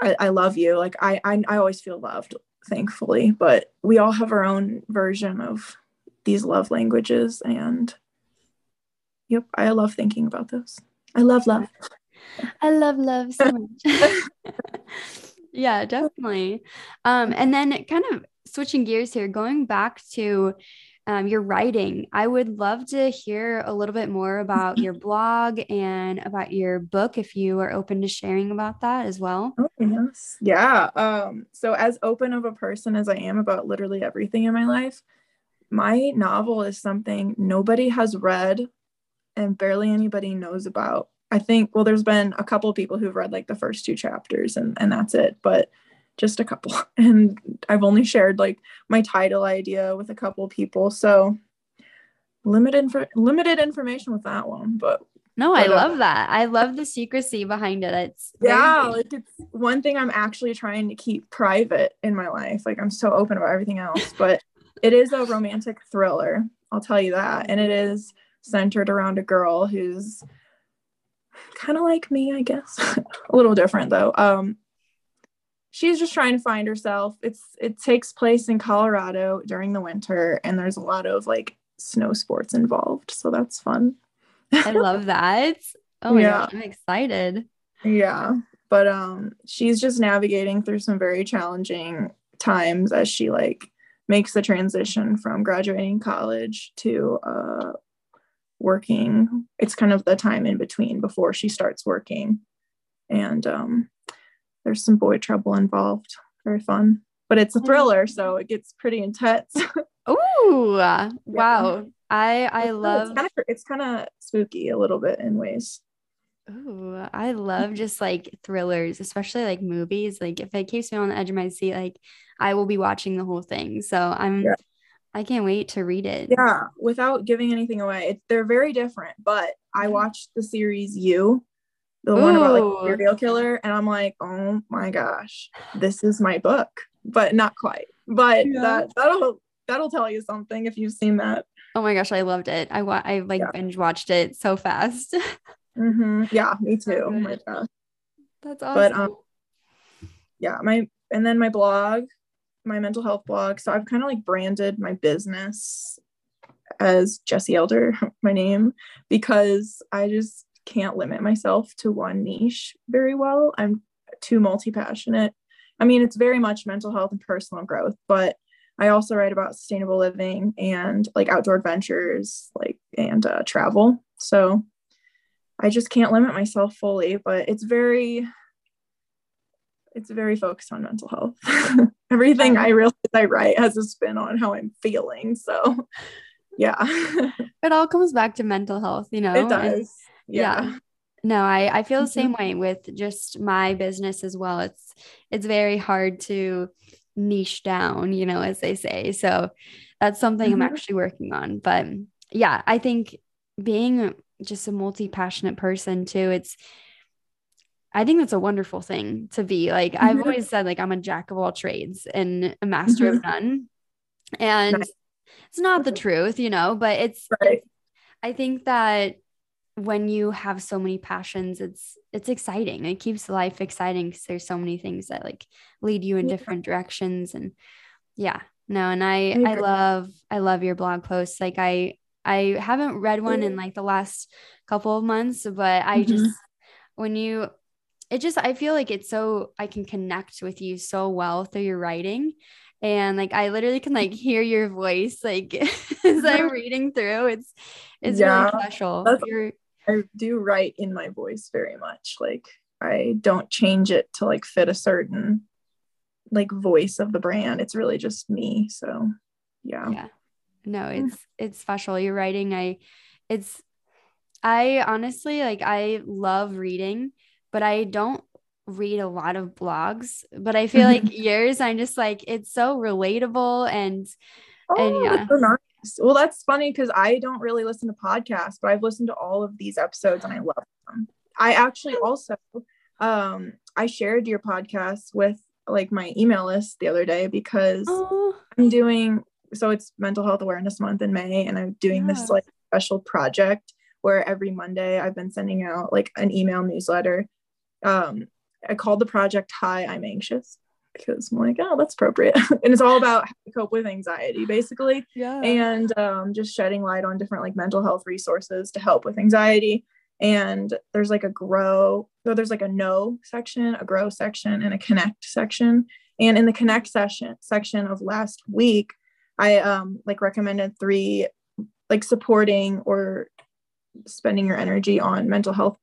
Speaker 2: I, I love you. Like I, I i always feel loved thankfully. But we all have our own version of these love languages and yep i love thinking about those i love love
Speaker 1: i love love so much *laughs* yeah definitely um and then kind of switching gears here going back to um, your writing. I would love to hear a little bit more about your *laughs* blog and about your book if you are open to sharing about that as well.
Speaker 2: Oh, yes. Yeah. Um, so, as open of a person as I am about literally everything in my life, my novel is something nobody has read and barely anybody knows about. I think, well, there's been a couple people who've read like the first two chapters and, and that's it. But just a couple. *laughs* And i've only shared like my title idea with a couple people so limited for limited information with that one but
Speaker 1: no i love that. I love the secrecy behind it. It's
Speaker 2: yeah like it's one thing i'm actually trying to keep private in my life. Like i'm so open about everything else but it is a romantic thriller i'll tell you that. And it is centered around a girl who's kind of like me i guess *laughs* a little different though um she's just trying to find herself. It's it takes place in Colorado during the winter and there's a lot of like snow sports involved. So that's fun.
Speaker 1: I love that. *laughs* Oh my yeah. gosh, I'm excited.
Speaker 2: Yeah. But um she's just navigating through some very challenging times as she like makes the transition from graduating college to uh working. It's kind of the time in between before she starts working. And um there's some boy trouble involved. Very fun, but it's a mm-hmm. thriller, so it gets pretty intense. *laughs*
Speaker 1: Ooh, wow! I I love.
Speaker 2: It's kind of spooky a little bit in ways.
Speaker 1: Ooh, I love just like thrillers, especially like movies. Like if it keeps me on the edge of my seat, like I will be watching the whole thing. So I'm yeah. I can't wait to read it.
Speaker 2: Yeah, without giving anything away. It, they're very different, but I watched the series You the Ooh. one about like the serial killer and i'm like oh my gosh this is my book but not quite but yeah. that that'll that'll tell you something if you've seen that
Speaker 1: oh my gosh i loved it i wa- i like yeah. binge watched it so fast *laughs*
Speaker 2: mm-hmm. yeah me too oh my
Speaker 1: gosh that's awesome
Speaker 2: but um yeah my and then my blog my mental health blog so i've kind of like branded my business as Jessi Elder *laughs* my name because i just can't limit myself to one niche very well. I'm too multi passionate. I mean, it's very much mental health and personal growth, but I also write about sustainable living and like outdoor adventures, like and uh, travel. So I just can't limit myself fully, but it's very it's very focused on mental health. *laughs* Everything I realize I write has a spin on how I'm feeling. So *laughs* yeah. *laughs*
Speaker 1: it all comes back to mental health, you know.
Speaker 2: It does yeah. yeah.
Speaker 1: No, I, I feel the mm-hmm. same way with just my business as well. It's it's very hard to niche down, you know, as they say. So that's something mm-hmm. I'm actually working on. But yeah, I think being just a multi-passionate person too, it's I think that's a wonderful thing to be. Like mm-hmm. I've always said, like I'm a jack of all trades and a master of mm-hmm. none. And nice. it's not the truth, you know, but it's, right. it's I think that when you have so many passions it's it's exciting it keeps life exciting because there's so many things that like lead you in yeah. different directions and yeah no and i i love i love your blog posts like i i haven't read one in like the last couple of months but i mm-hmm. just when you it just i feel like it's so i can connect with you so well through your writing and like i literally can like hear your voice like *laughs* as i'm reading through it's it's yeah, really special
Speaker 2: I do write in my voice very much. Like I don't change it to like fit a certain like voice of the brand. It's really just me. So yeah.
Speaker 1: Yeah. No, hmm. it's it's special. You're writing. I it's I honestly like I love reading, but I don't read a lot of blogs. But I feel like *laughs* yours, I'm just like it's so relatable and
Speaker 2: Oh,
Speaker 1: and yeah.
Speaker 2: so nice. Well, that's funny because I don't really listen to podcasts, but I've listened to all of these episodes and I love them. I actually also um I shared your podcast with like my email list the other day because
Speaker 1: Oh,
Speaker 2: I'm doing so it's mental health awareness month in May and I'm doing
Speaker 1: Yeah.
Speaker 2: this like special project where every Monday I've been sending out like an email newsletter. Um I called the project Hi, I'm anxious because I'm like, oh, that's appropriate. *laughs* and it's all about how to cope with anxiety basically
Speaker 1: yeah.
Speaker 2: and um, just shedding light on different like mental health resources to help with anxiety and there's like a grow so there's like a no section a grow section and a connect section and in the connect session section of last week i um like recommended three like supporting or spending your energy on mental health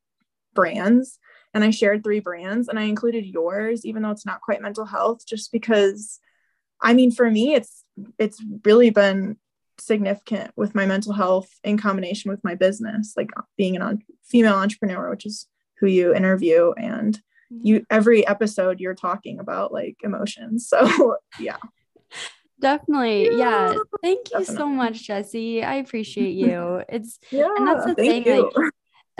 Speaker 2: brands and i shared three brands and i included yours even though it's not quite mental health just because i mean for me it's it's really been significant with my mental health in combination with my business like uh, being an on, female entrepreneur which is who you interview and mm-hmm. you every episode you're talking about like emotions *laughs* so yeah
Speaker 1: Definitely. Yeah.
Speaker 2: Yeah,
Speaker 1: Thank you so much, Jessi. I appreciate *laughs* you. It's
Speaker 2: yeah
Speaker 1: and that's the thing,
Speaker 2: you
Speaker 1: like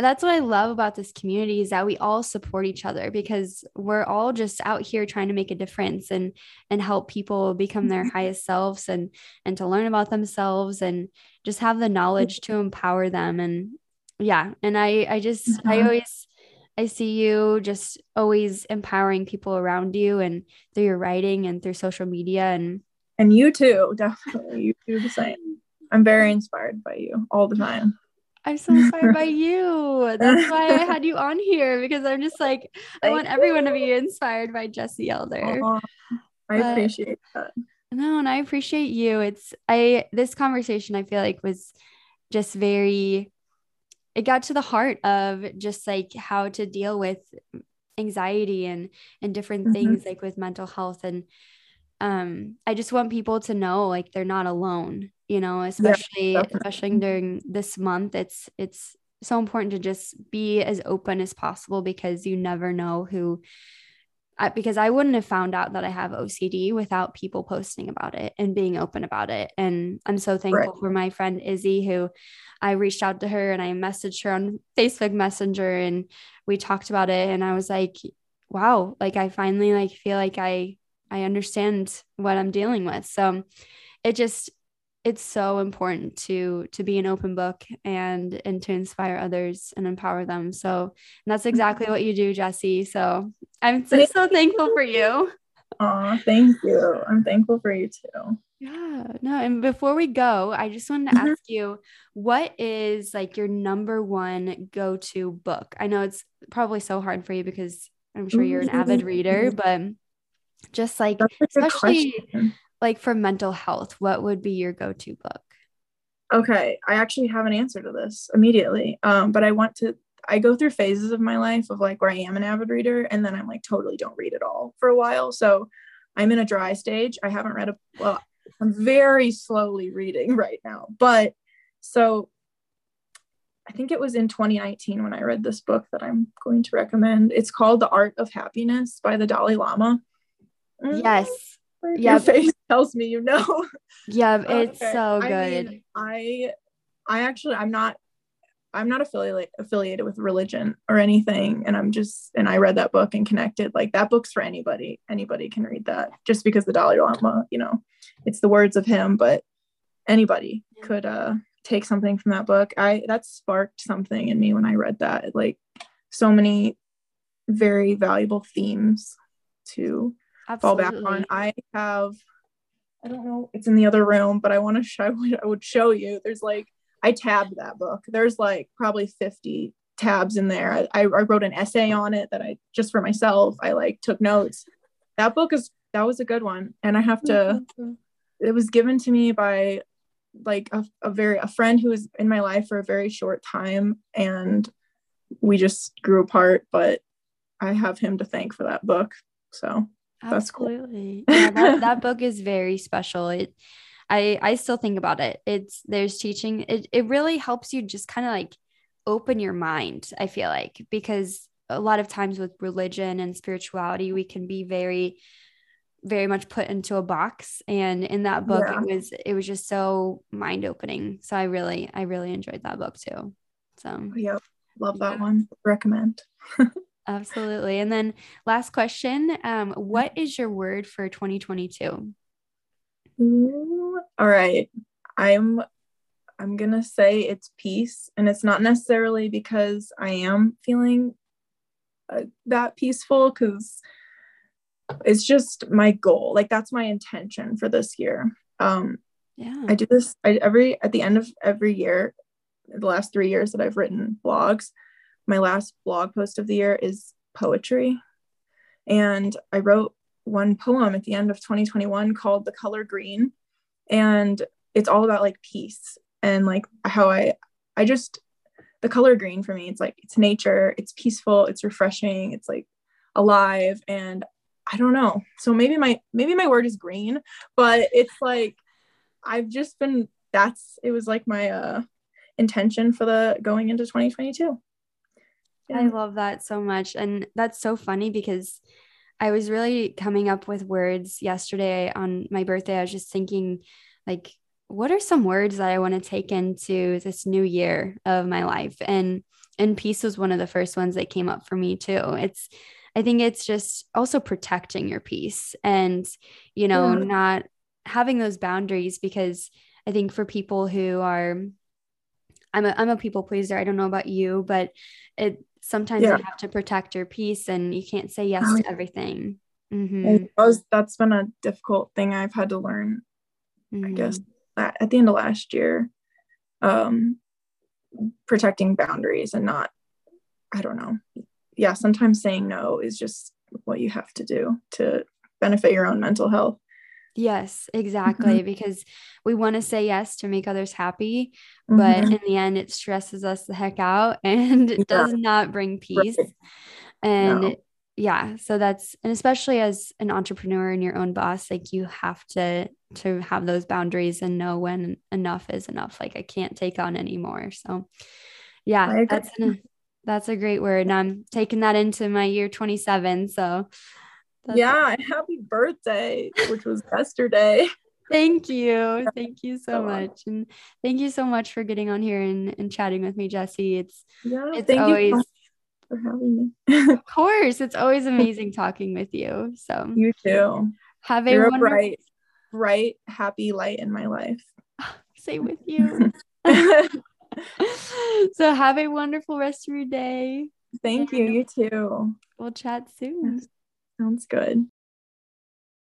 Speaker 1: that's what I love about this community is that we all support each other because we're all just out here trying to make a difference and and help people become their highest selves and and to learn about themselves and just have the knowledge to empower them. And yeah and I I just I
Speaker 2: Mhm.
Speaker 1: always I see you just always empowering people around you and through your writing and through social media and
Speaker 2: and you too definitely. You do the same. I'm very inspired by you all the time
Speaker 1: I'm so inspired by *laughs* you. That's why I had you on here because I'm just like, I want everyone to be inspired by Jessi Elder.
Speaker 2: I
Speaker 1: But-
Speaker 2: appreciate that
Speaker 1: No, and I appreciate you. It's I this conversation I feel like was just very it got to the heart of just like how to deal with anxiety and and different
Speaker 2: Mhm.
Speaker 1: things like with mental health and um I just want people to know like they're not alone, you know, especially
Speaker 2: definitely.
Speaker 1: especially during this month. It's it's so important to just be as open as possible because you never know who because I wouldn't have found out that I have OCD without people posting about it and being open about it. And I'm so thankful for my friend Izzy, who I reached out to her and I messaged her on Facebook Messenger and we talked about it. And I was like, wow, like I finally like feel like I I understand what I'm dealing with. So it just it's so important to to be an open book and and to inspire others and empower them. So and that's exactly what you do, Jessi. So I'm so, so thankful for you.
Speaker 2: Aw, thank you. I'm thankful for you too.
Speaker 1: Yeah, no. And before we go, I just wanted to
Speaker 2: Mhm.
Speaker 1: ask you what is like your number one go to book? I know it's probably so hard for you because I'm sure you're an avid reader, but just like,
Speaker 2: That's a good
Speaker 1: especially
Speaker 2: question.
Speaker 1: like for mental health, what would be your go to book?
Speaker 2: Okay, I actually have an answer to this immediately. Um, but I want to I go through phases of my life of like where I am an avid reader and then I'm like totally don't read at all for a while. So I'm in a dry stage. I haven't read a well, I'm very slowly reading right now. But so I think it was in 2019 when I read this book that I'm going to recommend. It's called The Art of Happiness by the Dalai Lama.
Speaker 1: Yes.
Speaker 2: Your
Speaker 1: Yep.
Speaker 2: face *laughs* tells me you know.
Speaker 1: Yeah, it's
Speaker 2: Okay.
Speaker 1: so
Speaker 2: I
Speaker 1: good.
Speaker 2: mean, I I actually I'm not I'm not affiliated affiliated with religion or anything and I'm just and I read that book and connected like that book's for anybody anybody can read that just because the Dalai Lama you know it's the words of him but anybody could uh take something from that book I that sparked something in me when I read that like so many very valuable themes to fall back on. I have, I don't know, it's in the other room, but I want to show, *laughs* I would show you. There's like, I tabbed that book. There's like probably 50 tabs in there. I, I wrote an essay on it that I just for myself. I like took notes. That book is, that was a good one. And I have to, it was given to me by like a, a very, a friend who was in my life for a very short time. And we just grew apart, but I have him to thank for that book. So That's cool.
Speaker 1: Absolutely. Yeah, that, that *laughs* book is very special. It I I still think about it. It's there's teaching. It it really helps you just kind of like open your mind, I feel like, because a lot of times with religion and spirituality, we can be very, very much put into a box. And in that book, yeah. it was it was just so mind opening. So I really, I really enjoyed that book too. So
Speaker 2: yep. Love that yeah. one. Recommend. *laughs*
Speaker 1: Absolutely. And then last question. Um, what is your word for 2022?
Speaker 2: Ooh, all right. I'm I'm going to say it's peace and it's not necessarily because I am feeling uh, that peaceful cuz it's just my goal. Like that's my intention for this year. Um yeah. I do this I, every at the end of every year the last 3 years that I've written blogs. My last blog post of the year is poetry. And I wrote one poem at the end of 2021 called The Color Green. And it's all about like peace and like how I I just the color green for me it's like it's nature, it's peaceful, it's refreshing, it's like alive and I don't know. So maybe my maybe my word is green, but it's like I've just been that's it was like my uh intention for the going into 2022.
Speaker 1: Yeah. I love that so much and that's so funny because I was really coming up with words yesterday on my birthday. I was just thinking like what are some words that I want to take into this new year of my life? And and peace was one of the first ones that came up for me too. It's I think it's just also protecting your peace and you know yeah. not having those boundaries because I think for people who are I'm a I'm a people pleaser. I don't know about you, but it sometimes yeah. you have to protect your peace and you can't say yes to everything.
Speaker 2: Mm-hmm. Was, that's been a difficult thing I've had to learn, mm-hmm. I guess at the end of last year um protecting boundaries and not i don't know yeah sometimes saying no is just what you have to do to benefit your own mental health
Speaker 1: yes exactly mm-hmm. because we want to say yes to make others happy but mm-hmm. in the end it stresses us the heck out *laughs* and it yeah. does not bring peace right. and no yeah so that's and especially as an entrepreneur and your own boss like you have to to have those boundaries and know when enough is enough like i can't take on anymore so yeah that's an, that's a great word and i'm taking that into my year 27 so
Speaker 2: yeah happy birthday which was *laughs* yesterday
Speaker 1: thank you thank you so much and thank you so much for getting on here and, and chatting with me Jessi. it's yeah, it's always
Speaker 2: for having me.
Speaker 1: of course. It's always *laughs* amazing talking with you. So
Speaker 2: you too.
Speaker 1: Have a, You're wonderful- a
Speaker 2: bright, bright, happy light in my life. *laughs*
Speaker 1: Same with you. so have a wonderful rest of your day.
Speaker 2: Thank you. You too.
Speaker 1: We'll chat soon.
Speaker 2: Sounds good.